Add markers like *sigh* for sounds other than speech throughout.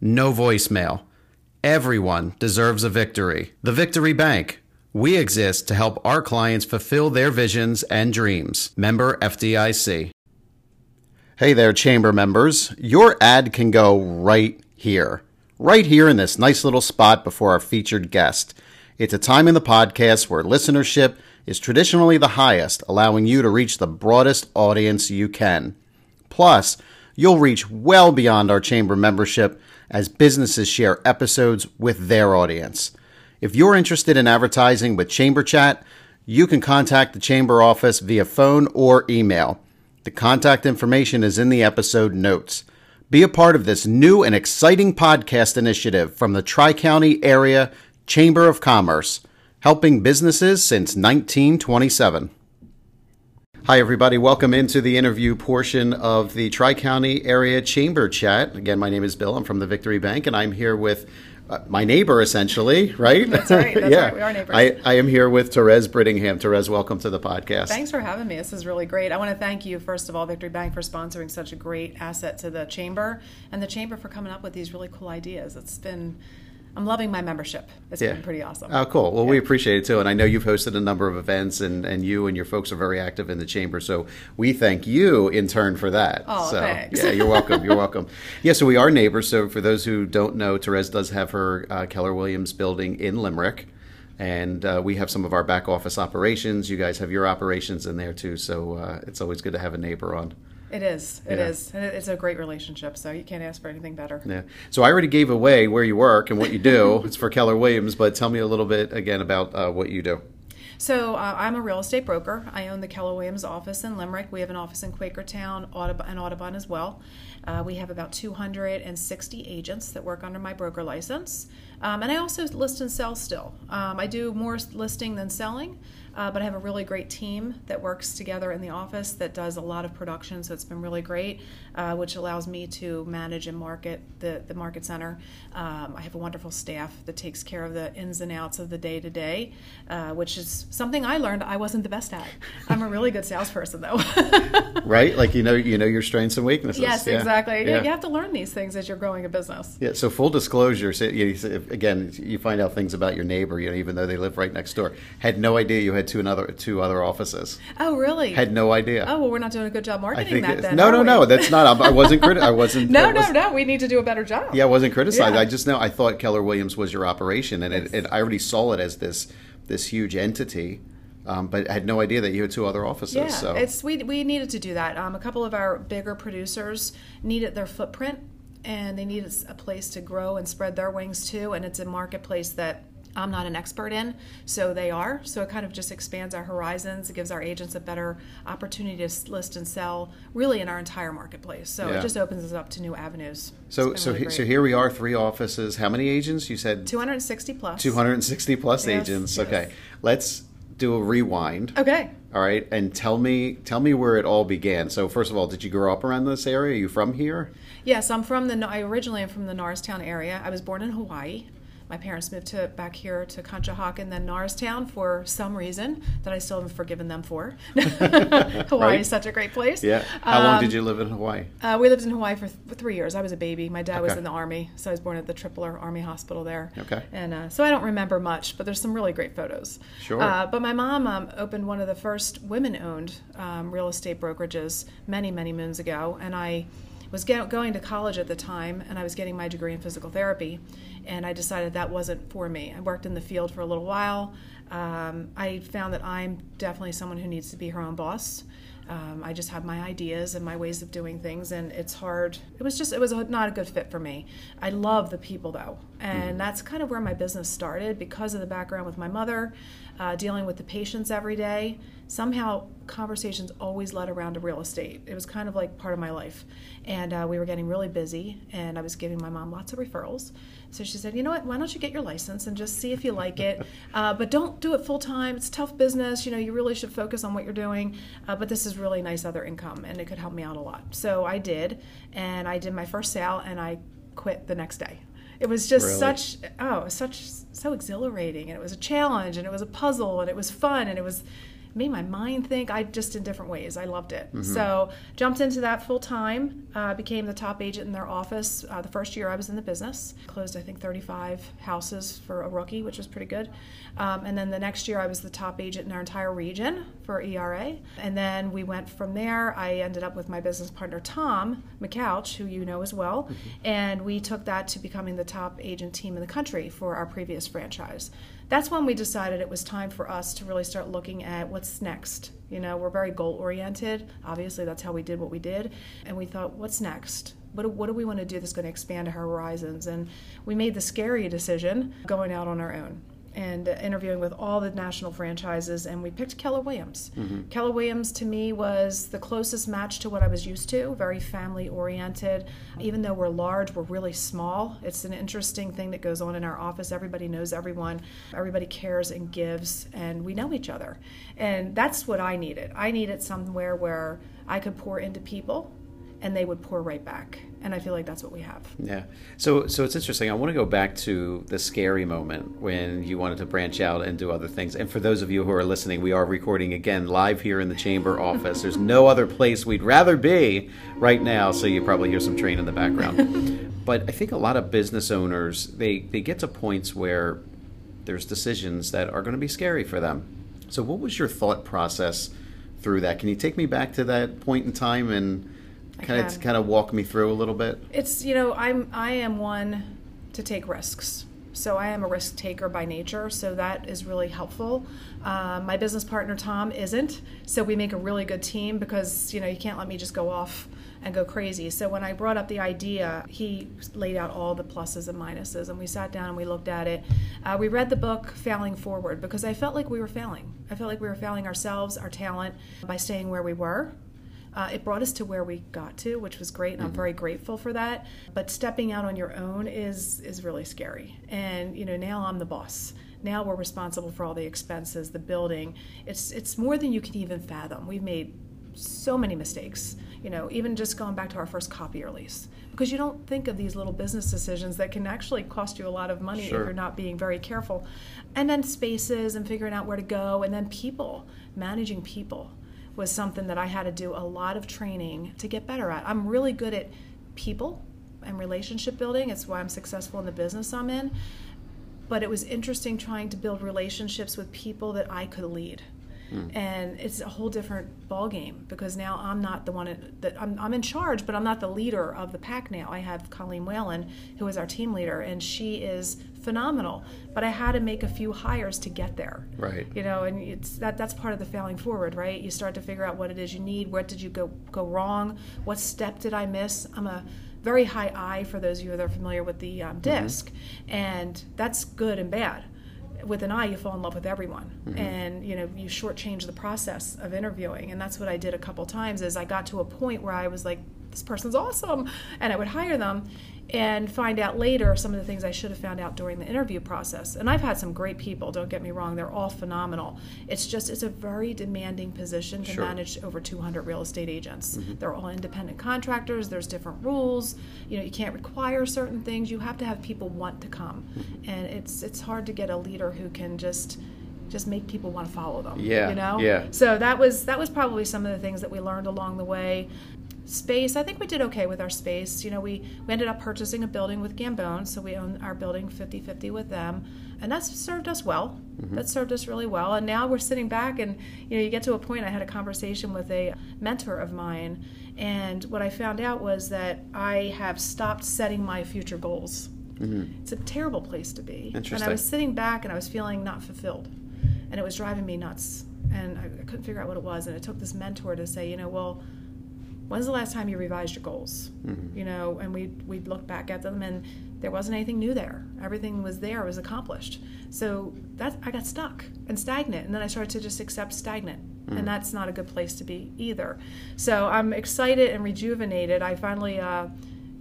no voicemail. Everyone deserves a victory. The Victory Bank. We exist to help our clients fulfill their visions and dreams. Member FDIC. Hey there, chamber members. Your ad can go right here. Right here in this nice little spot before our featured guest. It's a time in the podcast where listenership is traditionally the highest, allowing you to reach the broadest audience you can. Plus, you'll reach well beyond our chamber membership as businesses share episodes with their audience. If you're interested in advertising with Chamber Chat, you can contact the Chamber office via phone or email. The contact information is in the episode notes. Be a part of this new and exciting podcast initiative from the Tri County Area Chamber of Commerce, helping businesses since 1927. Hi, everybody. Welcome into the interview portion of the Tri County Area Chamber Chat. Again, my name is Bill. I'm from the Victory Bank, and I'm here with uh, my neighbor, essentially, right? That's right. *laughs* That's yeah. right. We are neighbors. I, I am here with Therese Brittingham. Therese, welcome to the podcast. Thanks for having me. This is really great. I want to thank you, first of all, Victory Bank, for sponsoring such a great asset to the chamber and the chamber for coming up with these really cool ideas. It's been, I'm loving my membership. It's Yeah. been pretty awesome. Oh, cool. Well, we appreciate it too. And I know you've hosted a number of events, and, and you and your folks are very active in the chamber. So we thank you in turn for that. Oh, so, thanks. Yeah, you're welcome. You're welcome. *laughs* Yeah, so we are neighbors. So for those who don't know, Therese does have her uh, Keller Williams building in Limerick. And uh, we have some of our back office operations. You guys have your operations in there too. So uh, it's always good to have a neighbor on. It is. It Yeah. is. And It's a great relationship. So you can't ask for anything better. Yeah. So I already gave away where you work and what you do. *laughs* it's for Keller Williams, but tell me a little bit again about uh, what you do. So uh, I'm a real estate broker. I own the Keller Williams office in Limerick. We have an office in Quakertown Audub- and Audubon as well. Uh, we have about 260 agents that work under my broker license. Um, and I also list and sell still. Um, I do more listing than selling, uh, but I have a really great team that works together in the office that does a lot of production. So it's been really great, uh, which allows me to manage and market the, the market center. Um, I have a wonderful staff that takes care of the ins and outs of the day to day, uh, which is something I learned I wasn't the best at. I'm a really good salesperson, though. *laughs* right? Like you know, you know your strengths and weaknesses. yes, Yeah. exactly. Yeah. You have to learn these things as you're growing a business. Yeah, so full disclosure, so you, again, you find out things about your neighbor, you know, even though they live right next door. Had no idea you had two another two other offices. Oh, really? Had no idea. oh, well, we're not doing a good job marketing that then. no, no, we? no. That's not. *laughs* I wasn't criti- I wasn't. *laughs* no, I was- no, no. We need to do a better job. Yeah, I wasn't criticized. Yeah. I just know I thought Keller Williams was your operation, and it, it, I already saw it as this this huge entity, um, but I had no idea that you had two other offices. Yeah, so it's we we needed to do that. Um, a couple of our bigger producers needed their footprint, and they needed a place to grow and spread their wings too. And it's a marketplace that I'm not an expert in, so they are. So it kind of just expands our horizons. It gives our agents a better opportunity to list and sell, really in our entire marketplace. So Yeah. it just opens us up to new avenues. so so he- really so here we are, three offices. How many agents? You said 260 plus. 260 plus Yes, agents. yes. Okay, let's do a rewind. Okay. All right, and tell me tell me where it all began. So first of all, did you grow up around this area? Are you from here? Yes, I'm from the. I originally am from the Norristown area. I was born in Hawaii. My parents moved to back here to Conshohocken, and then Norristown for some reason that I still haven't forgiven them for. *laughs* *laughs* Hawaii Right. is such a great place. Yeah. How long Um, did you live in Hawaii? Uh, we lived in Hawaii for th- three years. I was a baby. My dad was in the army, so I was born at the Tripler Army Hospital there. Okay. And uh, so I don't remember much, but there's some really great photos. Sure. Uh, but my mom um, opened one of the first women-owned um, real estate brokerages many, many moons ago, and I was get, going to college at the time, and I was getting my degree in physical therapy, and I decided that wasn't for me. I worked in the field for a little while. Um, I found that I'm definitely someone who needs to be her own boss. Um, I just have my ideas and my ways of doing things, and it's hard. It was just, it was not a good fit for me. I love the people though, and mm. that's kind of where my business started because of the background with my mother, uh, dealing with the patients every day somehow conversations always led around to real estate. It was kind of like part of my life. And uh, we were getting really busy, and I was giving my mom lots of referrals. So she said, You know what? Why don't you get your license and just see if you like it? *laughs* Uh, but don't do it full time. It's tough business. You know, you really should focus on what you're doing. Uh, but this is really nice other income, and it could help me out a lot. So I did, and I did my first sale, and I quit the next day it was just really? such oh such so exhilarating and it was a challenge and it was a puzzle and it was fun and it was made my mind think. I just in different ways. I loved it. Mm-hmm. So jumped into that full time. Uh, became the top agent in their office. Uh, the first year I was in the business, closed I think 35 houses for a rookie, which was pretty good. Um, and then the next year I was the top agent in our entire region for ERA. And then we went from there. I ended up with my business partner Tom McCouch, who you know as well, mm-hmm. and we took that to becoming the top agent team in the country for our previous franchise that's when we decided it was time for us to really start looking at what's next. You know, we're very goal oriented. Obviously, that's how we did what we did. And we thought, what's next? What what do we want to do that's going to expand our horizons? And we made the scary decision going out on our own and interviewing with all the national franchises, and we picked Keller Williams. Mm-hmm. Keller Williams to me was the closest match to what I was used to, very family oriented. Even though we're large, we're really small. It's an interesting thing that goes on in our office. Everybody knows everyone, everybody cares and gives, and we know each other. And that's what I needed. I needed somewhere where I could pour into people and they would pour right back. And i feel like that's what we have. Yeah. So so it's interesting. I want to go back to the scary moment when you wanted to branch out and do other things. And for those of you who are listening we are recording again live here in the chamber *laughs* office. There's no other place we'd rather be right now so you probably hear some train in the background. *laughs* But i think a lot of business owners they they get to points where there's decisions that are going to be scary for them. So what was your thought process through that? Can you take me back to that point in time and kind of kind of walk me through a little bit. It's you know I'm I am one to take risks. So I am a risk taker by nature, so that is really helpful. Uh, my business partner Tom isn't, so we make a really good team because you know you can't let me just go off and go crazy. So when I brought up the idea, he laid out all the pluses and minuses, and we sat down and we looked at it. Uh, we read the book Failing Forward because I felt like we were failing. I felt like we were failing ourselves, our talent, by staying where we were uh, it brought us to where we got to, which was great, and mm-hmm. I'm very grateful for that. But stepping out on your own is is really scary. And you know, now I'm the boss. Now we're responsible for all the expenses, the building. It's it's more than you can even fathom. We've made so many mistakes. You know, even just going back to our first copier lease, because you don't think of these little business decisions that can actually cost you a lot of money sure. if you're not being very careful. And then spaces and figuring out where to go, and then people, managing people was something that I had to do a lot of training to get better at. I'm really good at people and relationship building. It's why I'm successful in the business I'm in. But it was interesting trying to build relationships with people that I could lead. Mm. And it's a whole different ball game because now I'm not the one that I'm, I'm in charge, but I'm not the leader of the pack now. I have Colleen Whalen, who is our team leader, and she is phenomenal. But I had to make a few hires to get there. Right. You know, and it's that that's part of the failing forward, right? You start to figure out what it is you need. Where did you go go wrong? What step did I miss? I'm a very high I for those of you that are familiar with the um, DISC, mm-hmm. and that's good and bad with an I you fall in love with everyone. Mm-hmm. and you know you shortchange the process of interviewing. And that's what i did a couple times is i got to a point where i was like this person's awesome and i would hire them and find out later some of the things I should have found out during the interview process. And I've had some great people, don't get me wrong, they're all phenomenal. It's just it's a very demanding position to sure. manage over 200 real estate agents. Mm-hmm. They're all independent contractors, there's different rules. You know, you can't require certain things. You have to have people want to come. Mm-hmm. And it's it's hard to get a leader who can just just make people want to follow them. Yeah. You know? Yeah. So that was that was probably some of the things that we learned along the way space, I think we did okay with our space. You know, we, we ended up purchasing a building with Gambone, so we own our building 50 50 with them. And that's served us well. Mm-hmm. That served us really well. And now we're sitting back, and you know, you get to a point. I had a conversation with a mentor of mine, and what I found out was that I have stopped setting my future goals. Mm-hmm. It's a terrible place to be. And I was sitting back and I was feeling not fulfilled. And it was driving me nuts. And I, I couldn't figure out what it was. And it took this mentor to say, you know, well, when's the last time you revised your goals? You know, and we we'd look back at them and there wasn't anything new there. Everything was there, was accomplished. So that I got stuck and stagnant. And then I started to just accept stagnant. And that's not a good place to be either. So I'm excited and rejuvenated. I finally uh,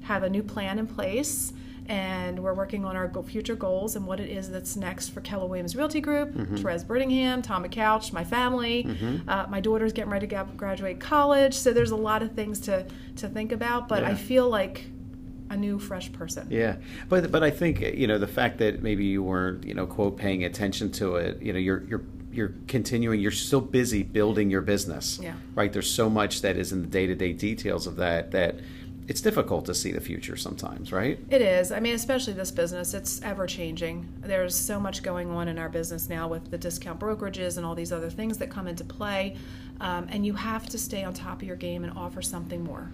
have a new plan in place and we're working on our future goals and what it is that's next for Keller Williams Realty Group, Therese Brittingham, Tom McCouch, my family. Uh, my daughter's getting ready to graduate college, so there's a lot of things to, to think about, but I feel like a new, fresh person. Yeah, but but I think you know the fact that maybe you weren't you know quote paying attention to it. You know, you're you're you're continuing. You're still busy building your business. Yeah. Right. There's so much that is in the day to day details of that that it's difficult to see the future sometimes. Right. It is. I mean, especially this business, it's ever changing. There's so much going on in our business now with the discount brokerages and all these other things that come into play. Um, and you have to stay on top of your game and offer something more.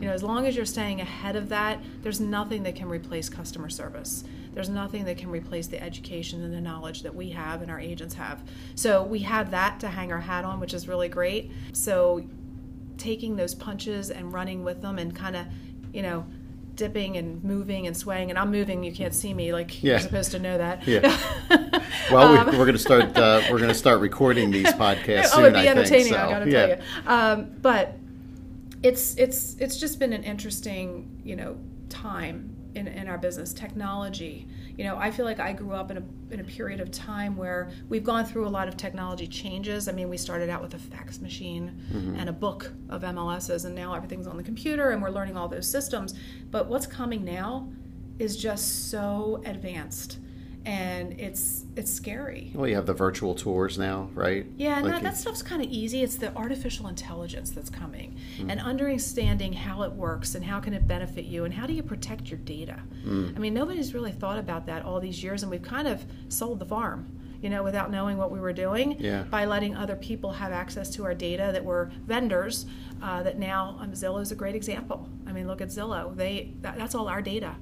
You know, as long as you're staying ahead of that, there's nothing that can replace customer service. There's nothing that can replace the education and the knowledge that we have and our agents have. So we have that to hang our hat on, which is really great. So taking those punches and running with them and kind of, you know, dipping and moving and swaying. And I'm moving. You can't see me like Yeah. you're supposed to know that. Yeah. *laughs* Well, we, Um, we're going to start. *laughs* Uh, we're going to start recording these podcasts oh, soon. it'd be I entertaining. Think, so, I gotta yeah. tell you. Um, but it's it's it's just been an interesting you know time in, in our business technology you know i feel like i grew up in a, in a period of time where we've gone through a lot of technology changes. I mean we started out with a fax machine mm-hmm. and a book of mls's and now everything's on the computer and we're learning all those systems. But what's coming now is just so advanced and it's it's scary Well, you have the virtual tours now, right? yeah, Like that, that stuff's kind of easy. It's the artificial intelligence that's coming, Hmm. and understanding how it works and how can it benefit you, and how do you protect your data. Hmm. I mean, nobody's really thought about that all these years, and we've kind of sold the farm, you know, without knowing what we were doing Yeah. by letting other people have access to our data that were vendors. Uh, that now um, Zillow is a great example. I mean, look at Zillow. They that, that's all our data.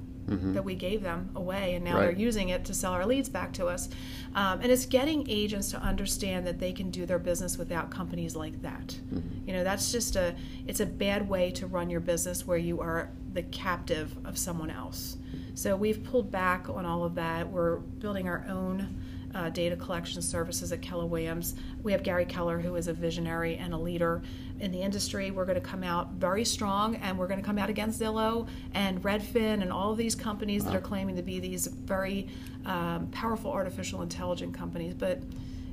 That we gave them away, and now they're Mm-hmm. Using it to sell our leads back to us. Um, and it's getting agents to understand that they can do their business without companies like that. Mm-hmm. You know, that's just a it's a bad way to run your business where you are the captive of someone else. So we've pulled back on all of that. We're building our own uh, data collection services at Keller Williams. We have Gary Keller, who is a visionary and a leader in the industry. We're going to come out very strong, and we're going to come out against Zillow and Redfin and all of these companies that are claiming to be these very um, powerful artificial intelligent companies. But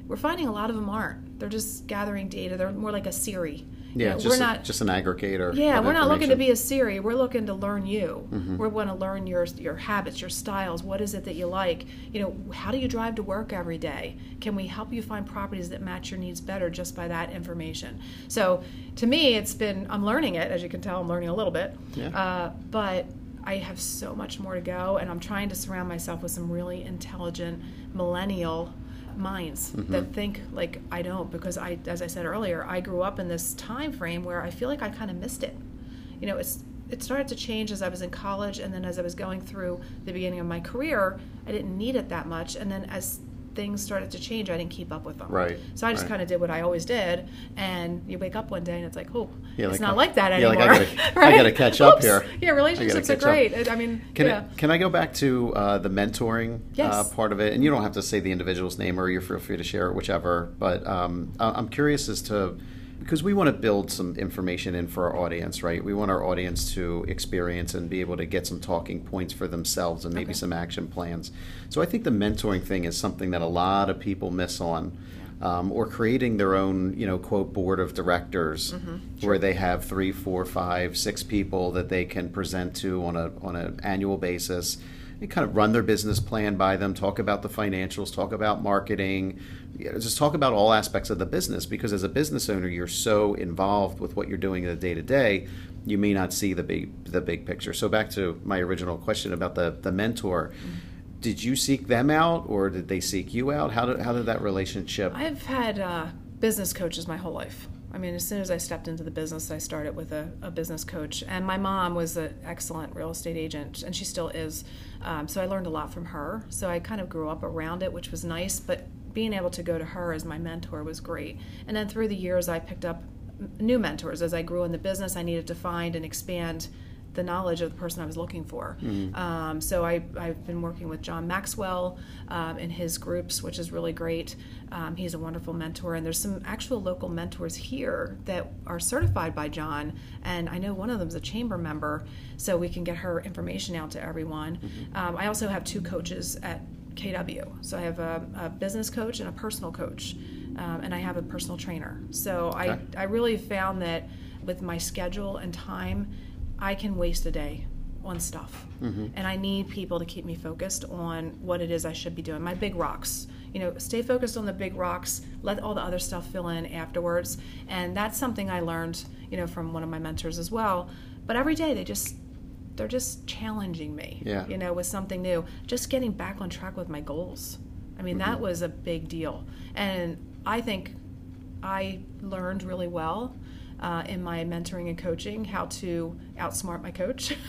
we're finding a lot of them aren't. They're just gathering data. They're more like a Siri. You yeah, know, just we're a- not just an aggregator. yeah, we're not looking to be a Siri. We're looking to learn you. Mm-hmm. We want to learn your your habits, your styles. What is it that you like? You know, how do you drive to work every day? Can we help you find properties that match your needs better just by that information? So, to me, it's been I'm learning it. As you can tell, I'm learning a little bit. Yeah. Uh, but I have so much more to go, and I'm trying to surround myself with some really intelligent millennial minds that mm-hmm. think like I don't because I as I said earlier I grew up in this time frame where I feel like I kind of missed it. You know it's it started to change as I was in college and then as I was going through the beginning of my career I didn't need it that much. And then as things started to change I didn't keep up with them Right, so I just right. kind of did what I always did and you wake up one day and it's like oh Yeah, it's like, not uh, like that yeah, like, anymore I gotta- I gotta *laughs* catch up here. yeah relationships are catch up. great I mean Can, yeah I, can I go back to uh, the mentoring Yes. uh, part of it? And you don't have to say the individual's name, or you're feel free to share it, whichever. But um, I'm curious as to because we want to build some information in for our audience, right? We want our audience to experience and be able to get some talking points for themselves and maybe Okay. some action plans. So I think the mentoring thing is something that a lot of people miss on. Um, or creating their own, you know, quote board of directors, Mm-hmm. where they have three, four, five, six people that they can present to on a on an annual basis, and kind of run their business plan by them, talk about the financials, talk about marketing, you know, just talk about all aspects of the business. Because as a business owner, you're so involved with what you're doing in the day to day, you may not see the big the big picture. So back to my original question about the the mentor. Did you seek them out, or did they seek you out? How did how did that relationship? I've had uh, business coaches my whole life. I mean, as soon as I stepped into the business, I started with a, a business coach. And my mom was an excellent real estate agent, and she still is. Um, so I learned a lot from her. So I kind of grew up around it, which was nice. But being able to go to her as my mentor was great. And then through the years, I picked up new mentors. As I grew in the business, I needed to find and expand the knowledge of the person I was looking for. Mm-hmm. Um, so I, have been working with John Maxwell um, in his groups, which is really great. Um, he's a wonderful mentor, and there's some actual local mentors here that are certified by John. And I know one of them is a chamber member, so we can get her information out to everyone. Mm-hmm. Um, I also have two coaches at KW. So I have a, a business coach and a personal coach, um, and I have a personal trainer. So okay. I, I really found that with my schedule and time, I can waste a day on stuff. Mm-hmm. And I need people to keep me focused on what it is I should be doing. My big rocks. You know, stay focused on the big rocks, let all the other stuff fill in afterwards. And that's something I learned, you know, from one of my mentors as well. But every day they just they're just challenging me. Yeah. You know, with something new. Just getting back on track with my goals. I mean, mm-hmm. that was a big deal. And I think I learned really well uh, in my mentoring and coaching how to outsmart my coach. *laughs*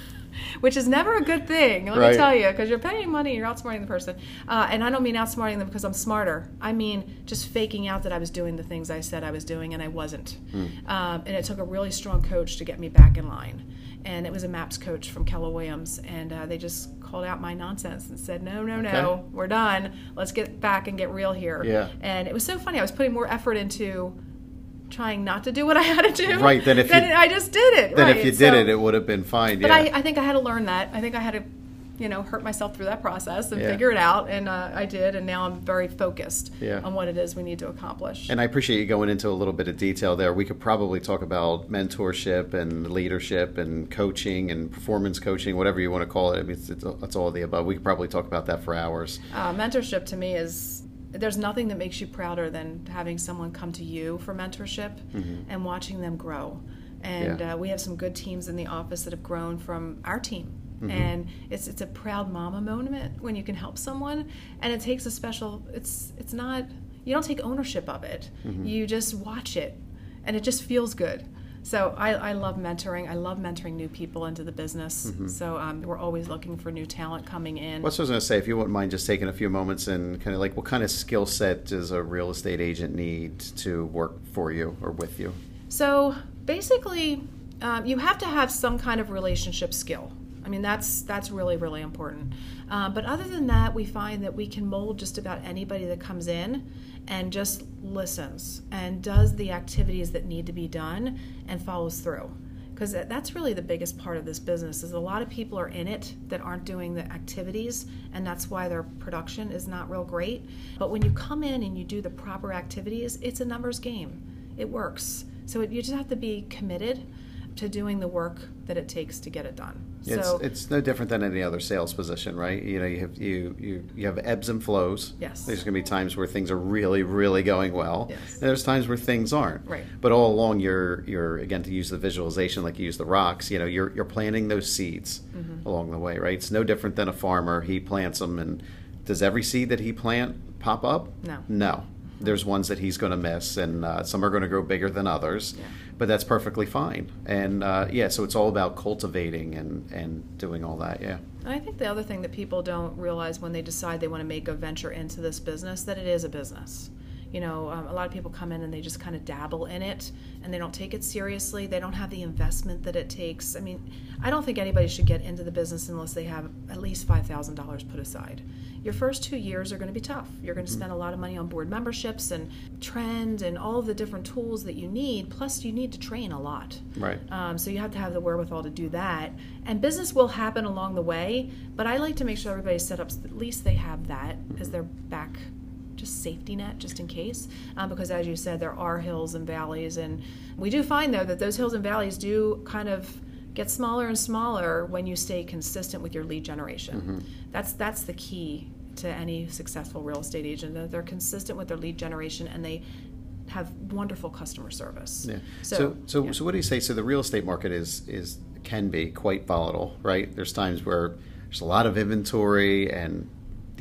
which is never a good thing. Let right. me tell you, because you're paying money, you're outsmarting the person. Uh, and I don't mean outsmarting them because I'm smarter. I mean just faking out that I was doing the things I said I was doing and I wasn't. Mm. Um, and it took a really strong coach to get me back in line. And it was a MAPS coach from Keller Williams, and uh, they just called out my nonsense and said, "No, no, no, okay. we're done. Let's get back and get real here." Yeah. And it was so funny. I was putting more effort into trying not to do what I had to do. Right. Then if then you, I just did it. Then right. if you did so, it, it would have been fine. But yeah. I, I think I had to learn that. I think I had to, you know, hurt myself through that process and yeah. figure it out, and uh, I did. And now I'm very focused yeah. on what it is we need to accomplish. And I appreciate you going into a little bit of detail there. We could probably talk about mentorship and leadership and coaching and performance coaching, whatever you want to call it. I mean, it's, it's all of the above. We could probably talk about that for hours. Uh, mentorship to me is there's nothing that makes you prouder than having someone come to you for mentorship mm-hmm. and watching them grow. And yeah. uh, we have some good teams in the office that have grown from our team. Mm-hmm. And it's it's a proud mama moment when you can help someone, and it takes a special. It's it's not you don't take ownership of it. Mm-hmm. You just watch it, and it just feels good. So I, I, love mentoring. I love mentoring new people into the business. Mm-hmm. So um, we're always looking for new talent coming in. What's I was going to say, if you wouldn't mind just taking a few moments and kind of like, what kind of skill set does a real estate agent need to work for you or with you? So basically, um, you have to have some kind of relationship skill. I mean, that's that's really really important. Uh, but other than that, we find that we can mold just about anybody that comes in and just listens and does the activities that need to be done and follows through. Because that's really the biggest part of this business is a lot of people are in it that aren't doing the activities and that's why their production is not real great. But when you come in and you do the proper activities it's a numbers game. It works. So it, you just have to be committed to doing the work that it takes to get it done. It's, so it's no different than any other sales position, right? You know, you have you you, you have ebbs and flows. Yes. There's going to be times where things are really really going well. Yes. And there's times where things aren't. Right. But all along, you're you're again to use the visualization like you use the rocks. You know, you're you're planting those seeds mm-hmm. along the way, right? It's no different than a farmer. He plants them, and does every seed that he plant pop up? No. No there's ones that he's going to miss, and uh, some are going to grow bigger than others. Yeah. But that's perfectly fine. And uh, yeah, so it's all about cultivating and, and doing all that. Yeah. I think the other thing that people don't realize when they decide they want to make a venture into this business that it is a business. You know, um, a lot of people come in and they just kind of dabble in it and they don't take it seriously. They don't have the investment that it takes. I mean, I don't think anybody should get into the business unless they have at least $5,000 put aside your first two years are going to be tough. You're going to spend a lot of money on board memberships and trend and all the different tools that you need. Plus, you need to train a lot. Right. Um, so you have to have the wherewithal to do that. And business will happen along the way, but I like to make sure everybody's set up so at least they have that as their back just safety net just in case um, because as you said there are hills and valleys and we do find though that those hills and valleys do kind of get smaller and smaller when you stay consistent with your lead generation. That's that's the key to any successful real estate agent. That they're consistent with their lead generation and they have wonderful customer service. Yeah. So, so, yeah. so, what do you say? So, the real estate market is is can be quite volatile, right? There's times where there's a lot of inventory and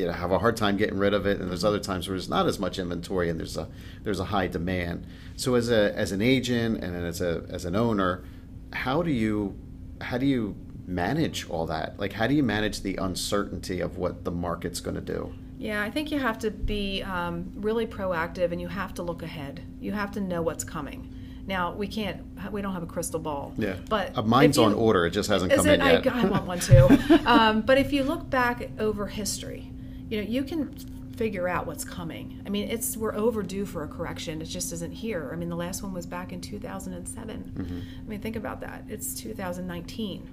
you know have a hard time getting rid of it, and there's other times where there's not as much inventory and there's a there's a high demand. So, as a as an agent and as a as an owner, how do you how do you manage all that? Like, how do you manage the uncertainty of what the market's going to do? Yeah, I think you have to be um, really proactive and you have to look ahead. You have to know what's coming. Now we can't. We don't have a crystal ball. Yeah, but uh, mine's you- on order. It just hasn't come it? in yet. I, I want one *laughs* too. um, but if you look back over history, you know you can figure out what's coming. I mean, it's we're overdue for a correction. It just isn't here. I mean, the last one was back in 2007. Mm-hmm. I mean, think about that. It's 2019.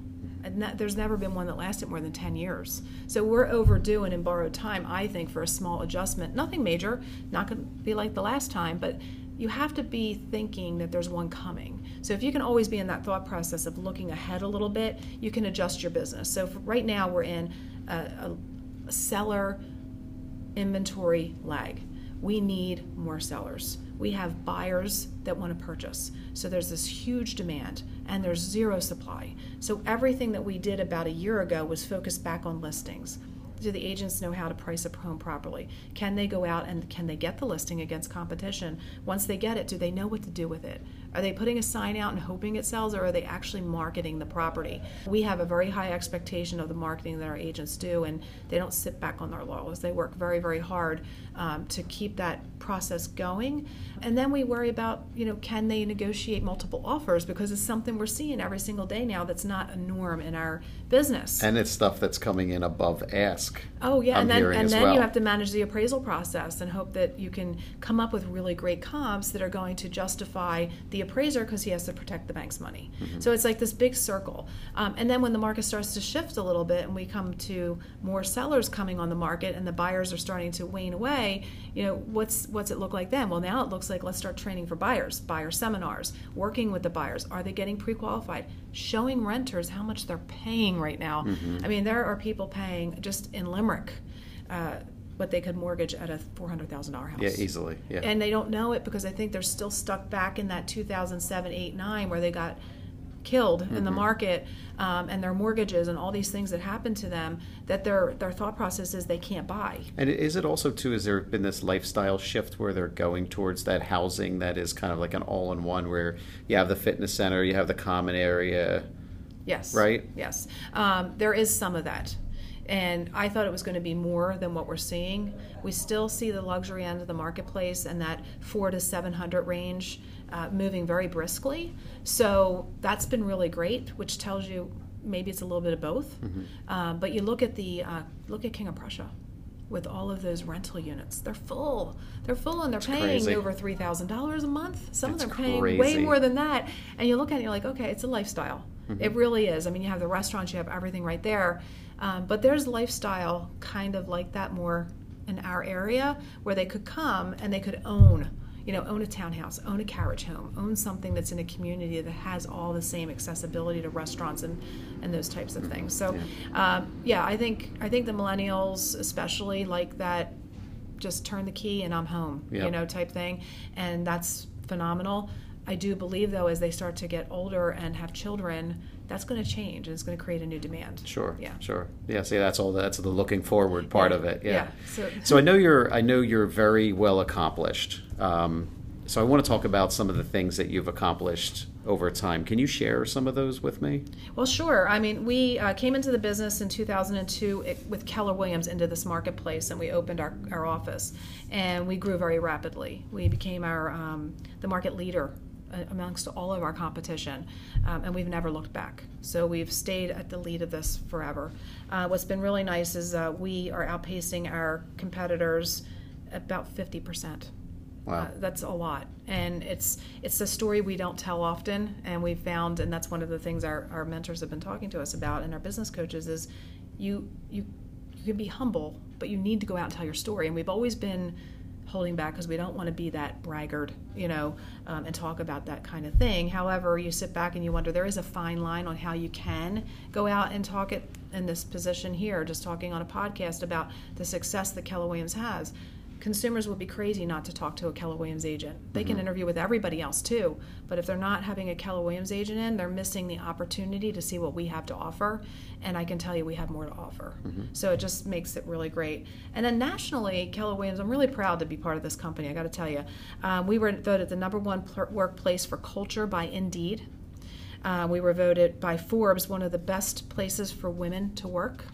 And that, there's never been one that lasted more than 10 years. So we're overdue and in borrowed time, I think, for a small adjustment. Nothing major, not going to be like the last time, but you have to be thinking that there's one coming. So if you can always be in that thought process of looking ahead a little bit, you can adjust your business. So right now, we're in a, a seller inventory lag. We need more sellers. We have buyers that want to purchase. So there's this huge demand and there's zero supply. So everything that we did about a year ago was focused back on listings. Do the agents know how to price a home properly? Can they go out and can they get the listing against competition? Once they get it, do they know what to do with it? Are they putting a sign out and hoping it sells, or are they actually marketing the property? We have a very high expectation of the marketing that our agents do, and they don't sit back on their laurels. They work very, very hard um, to keep that process going. And then we worry about, you know, can they negotiate multiple offers because it's something we're seeing every single day now that's not a norm in our business. and it's stuff that's coming in above ask. Oh yeah, I'm and then and then well. you have to manage the appraisal process and hope that you can come up with really great comps that are going to justify the appraiser because he has to protect the bank's money. Mm-hmm. So it's like this big circle. Um, and then when the market starts to shift a little bit and we come to more sellers coming on the market and the buyers are starting to wane away, you know what's what's it look like then? Well, now it looks like let's start training for buyers, buyer seminars, working with the buyers. Are they getting pre-qualified? Showing renters how much they're paying right now. Mm-hmm. I mean, there are people paying just in Limerick uh, what they could mortgage at a four hundred thousand dollar house. Yeah, easily. Yeah. And they don't know it because I think they're still stuck back in that 2007, 8, 9 where they got killed in Mm-hmm. the market um, and their mortgages and all these things that happened to them that their their thought process is they can't buy. And is it also too? Has there been this lifestyle shift where they're going towards that housing that is kind of like an all-in-one, where you have the fitness center, you have the common area, Yes. Right? Yes. Um, there is some of that. And I thought it was going to be more than what we're seeing. We still see the luxury end of the marketplace and that four to 700 range uh, moving very briskly. So that's been really great, which tells you maybe it's a little bit of both. Mm-hmm. Um, but you look at the uh, look at King of Prussia with all of those rental units. They're full. They're full and they're paying crazy. over three thousand dollars a month. Some That's of them are paying way more than that. And you look at it, and you're like, okay, it's a lifestyle. Mm-hmm. It really is. I mean, you have the restaurants, you have everything right there. Um, but there's lifestyle kind of like that more in our area where they could come and they could own, you know, own a townhouse, own a carriage home, own something that's in a community that has all the same accessibility to restaurants and, and those types of things. So, um, yeah, I think I think the millennials especially like that. Just turn the key and I'm home, you know, type thing, and that's phenomenal. I do believe, though, as they start to get older and have children, that's going to change and it's going to create a new demand. Sure. Yeah. Sure. Yeah. See, that's all. That's the looking forward part Yeah. of it. Yeah. Yeah. So- So I know you're. I know you're very well accomplished. Um, so I want to talk about some of the things that you've accomplished over time. Can you share some of those with me? Well, sure. I mean, we uh, came into the business in 2002 with Keller Williams into this marketplace, and we opened our, our office, and we grew very rapidly. We became our um, the market leader amongst all of our competition, um, and we've never looked back. So we've stayed at the lead of this forever. Uh, what's been really nice is uh, we are outpacing our competitors about 50 percent. Wow. Uh, that's a lot, and it's it's a story we don't tell often, and we've found, and that's one of the things our, our mentors have been talking to us about, and our business coaches is, you you you can be humble, but you need to go out and tell your story, and we've always been holding back because we don't want to be that braggart, you know, um, and talk about that kind of thing. However, you sit back and you wonder there is a fine line on how you can go out and talk it in this position here, just talking on a podcast about the success that Keller Williams has consumers would be crazy not to talk to a Keller Williams agent. They mm-hmm. can interview with everybody else too, but if they're not having a Keller Williams agent in, they're missing the opportunity to see what we have to offer. And I can tell you, we have more to offer. Mm-hmm. So it just makes it really great. And then nationally, Keller Williams, I'm really proud to be part of this company. I got to tell you, um, we were voted the number one pl- workplace for culture by Indeed. Uh, we were voted by Forbes one of the best places for women to work.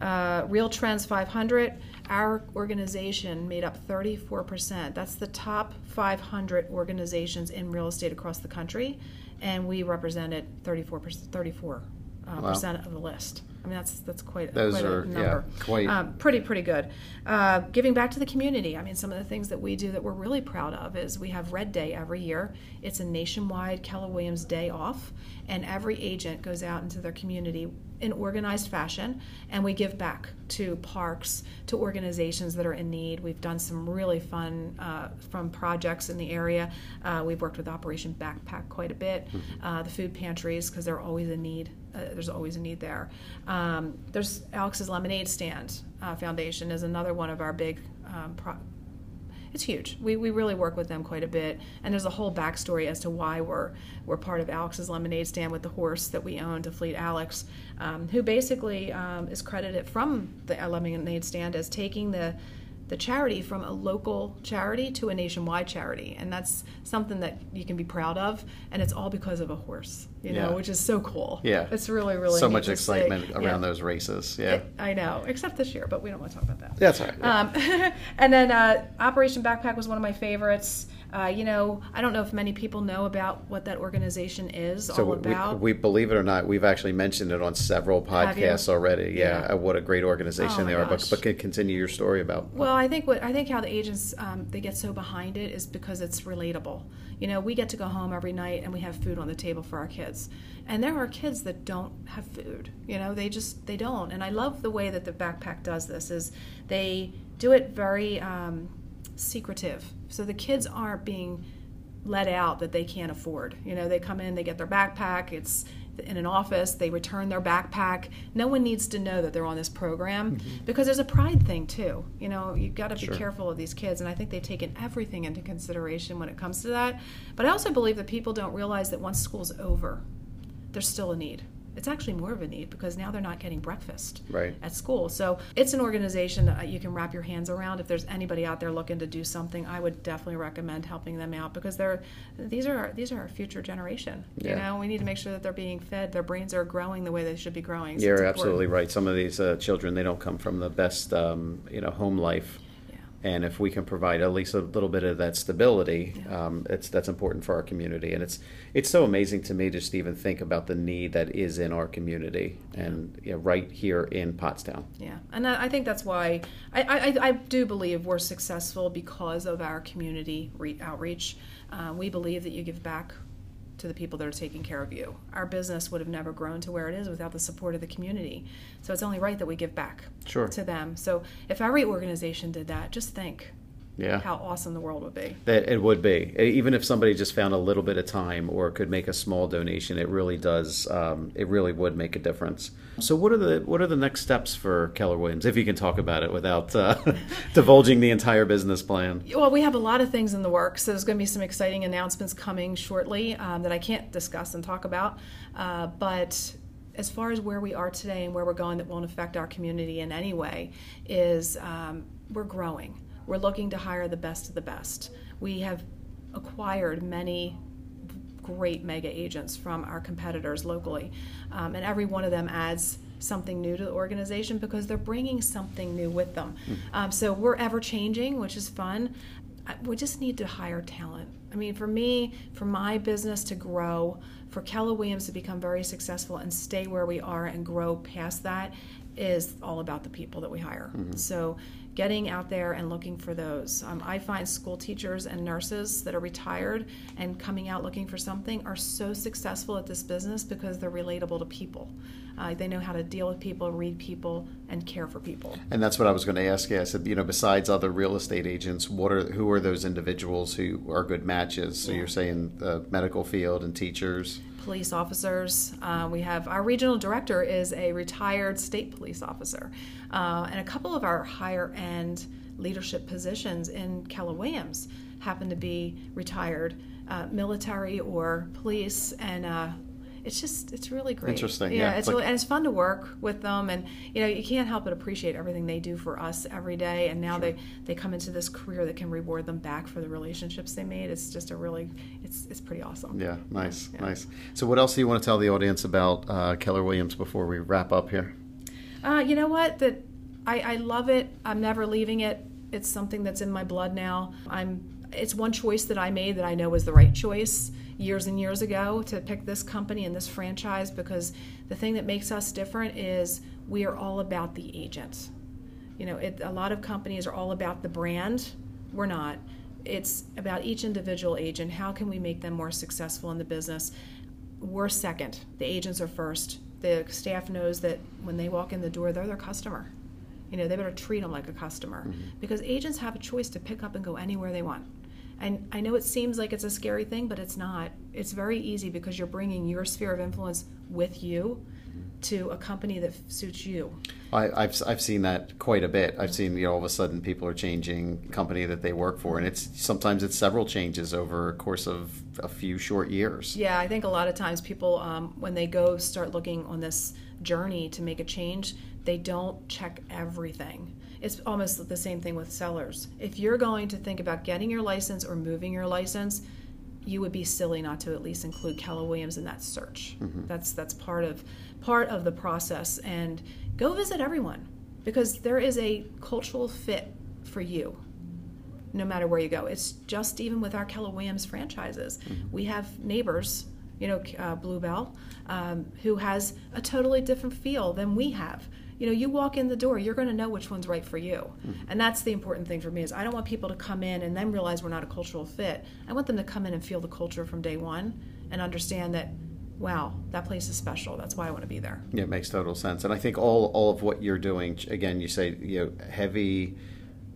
Uh, Real Trends 500 our organization made up 34%. That's the top 500 organizations in real estate across the country, and we represented 34% 34 uh, wow. percent of the list. I mean, that's that's quite, Those quite are, a number. Yeah, quite um, pretty pretty good. Uh, giving back to the community. I mean, some of the things that we do that we're really proud of is we have Red Day every year. It's a nationwide Keller Williams Day off, and every agent goes out into their community in organized fashion, and we give back to parks, to organizations that are in need. We've done some really fun uh, from projects in the area. Uh, we've worked with Operation Backpack quite a bit, mm-hmm. uh, the food pantries because they're always in need. Uh, there's always a need there. Um, there's Alex's Lemonade Stand uh, Foundation is another one of our big um, pro- it's huge. We, we really work with them quite a bit, and there's a whole backstory as to why we're we're part of Alex's Lemonade Stand with the horse that we own to Fleet Alex, um, who basically um, is credited from the Lemonade Stand as taking the the charity from a local charity to a nationwide charity. And that's something that you can be proud of. And it's all because of a horse you know which is so cool. Yeah. It's really really so much excitement around yeah. those races. Yeah. It, i know except this year but we don't want to talk about that. That's all right. Yeah. um, *laughs* and then uh, operation backpack was one of my favorites uh, you know, I don't know if many people know about what that organization is so all about. We, we believe it or not, we've actually mentioned it on several podcasts already. Yeah, yeah, uh, what a great organization oh they are. But, but continue your story about. Well, I think what I think how the agents um, they get so behind it is because it's relatable. You know, we get to go home every night and we have food on the table for our kids, and there are kids that don't have food. You know, they just they don't. And I love the way that the backpack does this. Is they do it very. Um, secretive. So the kids aren't being let out that they can't afford. You know, they come in, they get their backpack, it's in an office, they return their backpack. No one needs to know that they're on this program mm-hmm. because there's a pride thing too. You know, you've got to be sure. careful of these kids, and I think they've taken everything into consideration when it comes to that. But I also believe that people don't realize that once school's over, there's still a need it's actually more of a need because now they're not getting breakfast right. at school. So it's an organization that you can wrap your hands around. If there's anybody out there looking to do something, I would definitely recommend helping them out because they're these are these are our future generation. Yeah. You know, we need to make sure that they're being fed, their brains are growing the way they should be growing. So You're absolutely right. Some of these uh, children they don't come from the best um, you know home life and if we can provide at least a little bit of that stability, yeah. um, it's that's important for our community. And it's it's so amazing to me just to even think about the need that is in our community yeah. and you know, right here in Pottstown. Yeah, and I think that's why I, I, I do believe we're successful because of our community re- outreach. Uh, we believe that you give back to the people that are taking care of you. Our business would have never grown to where it is without the support of the community. So it's only right that we give back sure. to them. So if every organization did that, just think yeah. how awesome the world would be. That it would be. Even if somebody just found a little bit of time or could make a small donation, it really does. Um, it really would make a difference. So, what are the what are the next steps for Keller Williams, if you can talk about it without uh, *laughs* divulging the entire business plan? Well, we have a lot of things in the works. So there's going to be some exciting announcements coming shortly um, that I can't discuss and talk about, uh, but as far as where we are today and where we're going that won't affect our community in any way is um, we're growing we're looking to hire the best of the best. We have acquired many great mega agents from our competitors locally, um, and every one of them adds something new to the organization because they're bringing something new with them. Mm. Um, so we're ever changing, which is fun. We just need to hire talent I mean, for me, for my business to grow, for Keller Williams to become very successful and stay where we are and grow past that is all about the people that we hire. So, getting out there and looking for those. Um, I find school teachers and nurses that are retired and coming out looking for something are so successful at this business because they're relatable to people. Uh, they know how to deal with people, read people, and care for people. And that's what I was going to ask you. I said, you know, besides other real estate agents, what are who are those individuals who are good matches? So you're saying the medical field and teachers. Police officers. Uh, we have our regional director is a retired state police officer, uh, and a couple of our higher end leadership positions in Keller Williams happen to be retired uh, military or police, and uh, it's just it's really great. Interesting, Yeah, yeah. it's like- really, and it's fun to work with them, and you know you can't help but appreciate everything they do for us every day. And now they they come into this career that can reward them back for the relationships they made. It's just a really it's it's pretty awesome. Yeah, nice, Yeah. nice. So what else do you want to tell the audience about uh, Keller Williams before we wrap up here? Uh, you know what? That I, I love it. I'm never leaving it. It's something that's in my blood now. I'm. It's one choice that I made that I know was the right choice years and years ago to pick this company and this franchise because the thing that makes us different is we are all about the agent. You know, it, a lot of companies are all about the brand. We're not. It's about each individual agent. How can we make them more successful in the business? We're second. The agents are first. The staff knows that when they walk in the door, they're their customer. You know, they better treat them like a customer mm-hmm. because agents have a choice to pick up and go anywhere they want. And I know it seems like it's a scary thing, but it's not. It's very easy because you're bringing your sphere of influence with you to a company that suits you. I, I've I've seen that quite a bit. I've seen you know all of a sudden people are changing company that they work for, and it's sometimes it's several changes over a course of a few short years. Yeah, I think a lot of times people, um, when they go start looking on this journey to make a change, they don't check everything. It's almost the same thing with sellers. If you're going to think about getting your license or moving your license, you would be silly not to at least include Keller Williams in that search. That's that's part of part of the process. And go visit everyone because there is a cultural fit for you no matter where you go. It's just even with our Keller Williams franchises, we have neighbors, you know, uh, Blue Bell, um, who has a totally different feel than we have. You know, you walk in the door, you're going to know which one's right for you, mm-hmm. and that's the important thing for me. Is I don't want people to come in and then realize we're not a cultural fit. I want them to come in and feel the culture from day one and understand that, wow, that place is special. That's why I want to be there. Yeah, it makes total sense. And I think all all of what you're doing, again, you say you know heavy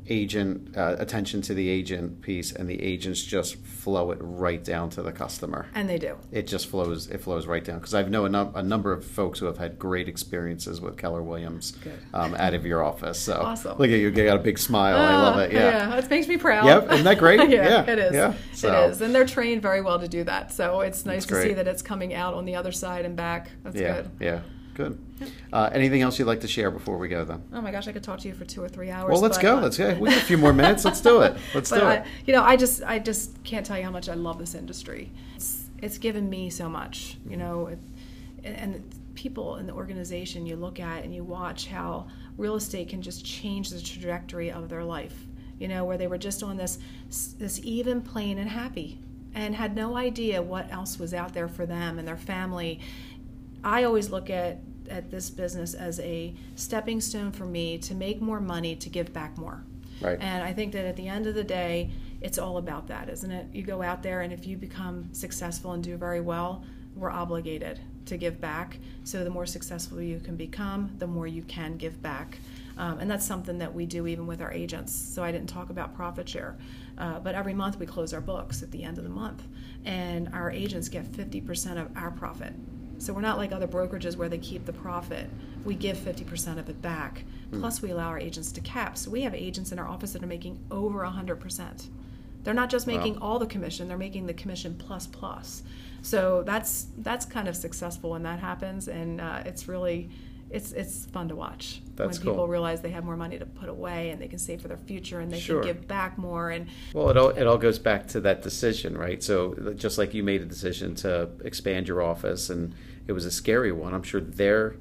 agent uh, attention to the agent piece, and the agents just flow it right down to the customer. And they do. It just flows. It flows right down because I've known a, num- a number of folks who have had great experiences with Keller Williams um, out of your office. So Awesome. look at you, you got a big smile. I love it. Yeah. it makes me proud. Yep, isn't that great? *laughs* yeah, Yeah, it is. yeah. So- It is, and they're trained very well to do that. So it's nice to see that it's coming out on the other side and back. That's Yeah. good. Yeah. Good. Uh, anything else you'd like to share before we go, then? Oh my gosh, I could talk to you for two or three hours. Well, let's but, go. uh, Let's go. *laughs* We have a few more minutes. Let's do it. Let's do I, it. you know, I just, I just can't tell you how much I love this industry. It's, it's given me so much. You know, it, and the people in the organization you look at and you watch how real estate can just change the trajectory of their life. You know, where they were just on this, this even plane and happy, and had no idea what else was out there for them and their family. I always look at at this business as a stepping stone for me to make more money to give back more. Right. And I think that at the end of the day, it's all about that, isn't it? You go out there, and if you become successful and do very well, we're obligated to give back. So the more successful you can become, the more you can give back. Um, and that's something that we do even with our agents. So I didn't talk about profit share, uh, but every month we close our books at the end of the month, and our agents get 50% of our profit. So we're not like other brokerages where they keep the profit. We give 50% of it back. Plus, we allow our agents to cap. So we have agents in our office that are making over 100%. They're not just making all the commission; they're making the commission plus plus. So that's that's kind of successful when that happens, and uh, it's really it's it's fun to watch That's when people cool. realize they have more money to put away and they can save for their future and they Sure. can give back more and Well, it all it all goes back to that decision, right? So just like you made a decision to expand your office, and it was a scary one. I'm sure they're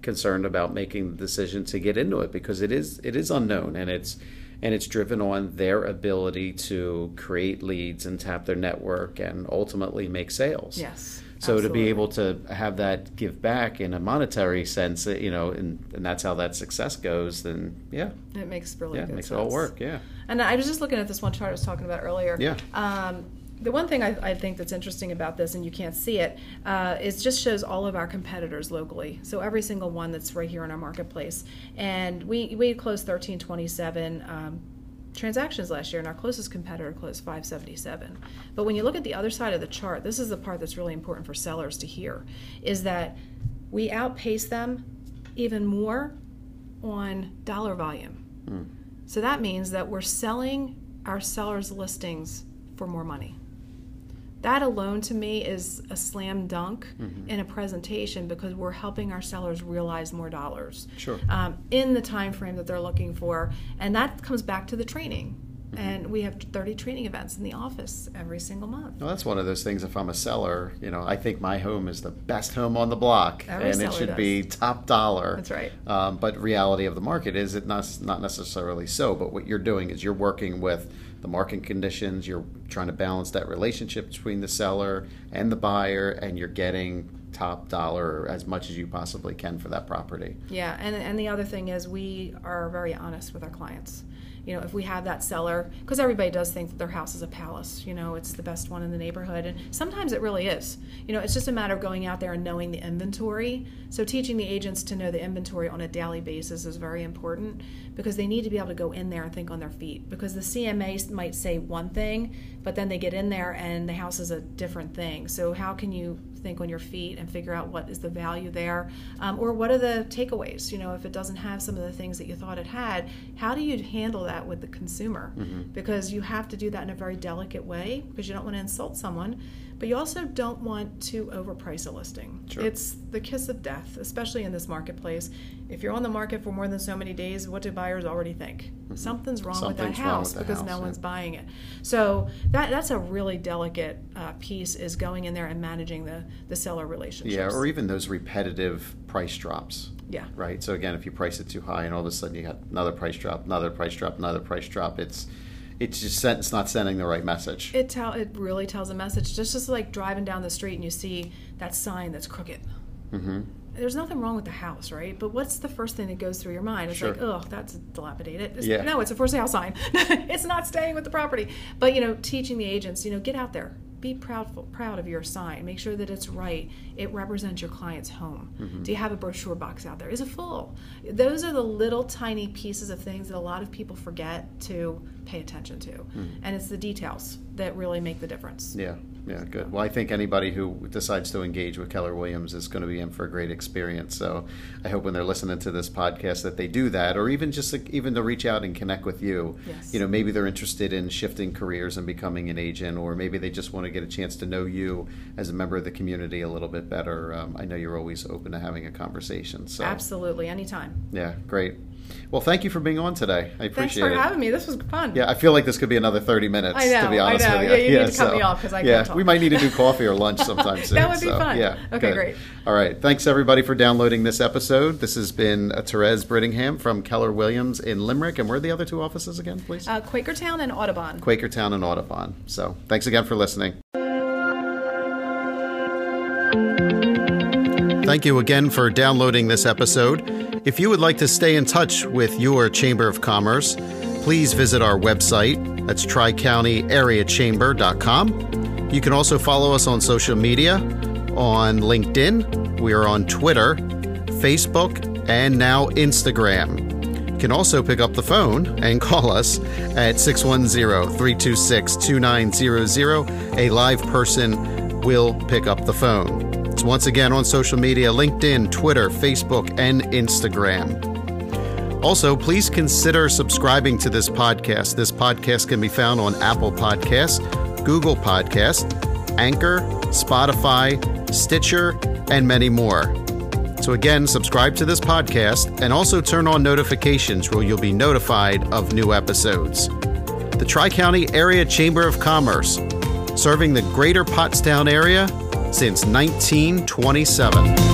concerned about making the decision to get into it because it is it is unknown and it's and it's driven on their ability to create leads and tap their network and ultimately make sales. Yes. So to be able to have that give back in a monetary sense, you know, and, and that's how that success goes, then yeah, it makes really yeah, good makes sense. it all work. Yeah. And I was just looking at this one chart I was talking about earlier. Yeah. Um, the one thing I, I think that's interesting about this, and you can't see it, uh, is just shows all of our competitors locally. So every single one that's right here in our marketplace, and we we closed thirteen twenty seven. Um, transactions last year and our closest competitor closed 577 but when you look at the other side of the chart this is the part that's really important for sellers to hear is that we outpace them even more on dollar volume so that means that we're selling our sellers' listings for more money. That alone to me is a slam dunk Mm-hmm. in a presentation because we're helping our sellers realize more dollars Sure. um, in the time frame that they're looking for, and that comes back to the training. Mm-hmm. And we have 30 training events in the office every single month. Well, that's one of those things. If I'm a seller, you know, I think my home is the best home on the block, Every and it should does. be top dollar. That's right. Um, but reality of the market is it not not necessarily so. But what you're doing is you're working with the market conditions. You're trying to balance that relationship between the seller and the buyer, and you're getting top dollar as much as you possibly can for that property. Yeah, and and the other thing is we are very honest with our clients. You know, if we have that seller, because everybody does think that their house is a palace. You know, it's the best one in the neighborhood, and sometimes it really is. You know, it's just a matter of going out there and knowing the inventory. So teaching the agents to know the inventory on a daily basis is very important because they need to be able to go in there and think on their feet. Because the CMA might say one thing, but then they get in there and the house is a different thing. So how can you think on your feet and figure out what is the value there? Um, or what are the takeaways? You know if it doesn't have some of the things that you thought it had how do you handle that with the consumer? Because you have to do that in a very delicate way because you don't want to insult someone but you also don't want to overprice a listing Sure. it's the kiss of death especially in this marketplace if you're on the market for more than so many days what do buyers already think something's wrong with that house with because house, no yeah. one's buying it. So that that's a really delicate uh, piece is going in there and managing the the seller relationships. Yeah, or even those repetitive price drops. Yeah. Right. So again, if you price it too high, and all of a sudden you got another price drop, another price drop, another price drop, it's it's just sent, it's not sending the right message. it tell it really tells a message. Just just like driving down the street and you see that sign that's crooked. hmm There's nothing wrong with the house, right? But what's the first thing that goes through your mind? It's Sure. like, oh, that's dilapidated. It's- Yeah. No, it's a for sale sign. *laughs* it's not staying with the property. But you know, teaching the agents, you know, get out there. Be proud proud of your sign. Make sure that it's right. It represents your client's home. Mm-hmm. Do you have a brochure box out there? Is it full? Those are the little tiny pieces of things that a lot of people forget to pay attention to. Mm-hmm. And it's the details that really make the difference. Yeah, yeah, good. Well, I think anybody who decides to engage with Keller Williams is going to be in for a great experience. So I hope when they're listening to this podcast that they do that, or even just like, even to reach out and connect with you. Yes. You know, maybe they're interested in shifting careers and becoming an agent, or maybe they just want to get a chance to know you as a member of the community a little bit better. Um, I know you're always open to having a conversation. So Absolutely, anytime. yeah, great. Well, thank you for being on today. I appreciate it. Thanks for it. having me. This was fun. Yeah, I feel like this could be another 30 minutes, I know, to be I honest know. with you. Yeah, you need to cut me off 'cause I can't Yeah, talk. we might need to do *laughs* coffee or lunch sometime soon. That would be so, fun. Yeah. Okay, good. great. All right. Thanks, everybody, for downloading this episode. This has been uh, Therese Brittingham from Keller Williams in Limerick. And where are the other two offices again, please? Uh, Quakertown and Audubon. Quakertown and Audubon. So thanks again for listening. Thank you again for downloading this episode. If you would like to stay in touch with your Chamber of Commerce, please visit our website. That's tricountyareachamber.com. You can also follow us on social media on LinkedIn. We are on Twitter, Facebook, and now Instagram. You can also pick up the phone and call us at 610 326 2900. A live person will pick up the phone. Once again on social media LinkedIn, Twitter, Facebook, and Instagram. Also, please consider subscribing to this podcast. This podcast can be found on Apple Podcasts, Google Podcasts, Anchor, Spotify, Stitcher, and many more. So, again, subscribe to this podcast and also turn on notifications where you'll be notified of new episodes. The Tri County Area Chamber of Commerce, serving the greater Pottstown area since 1927.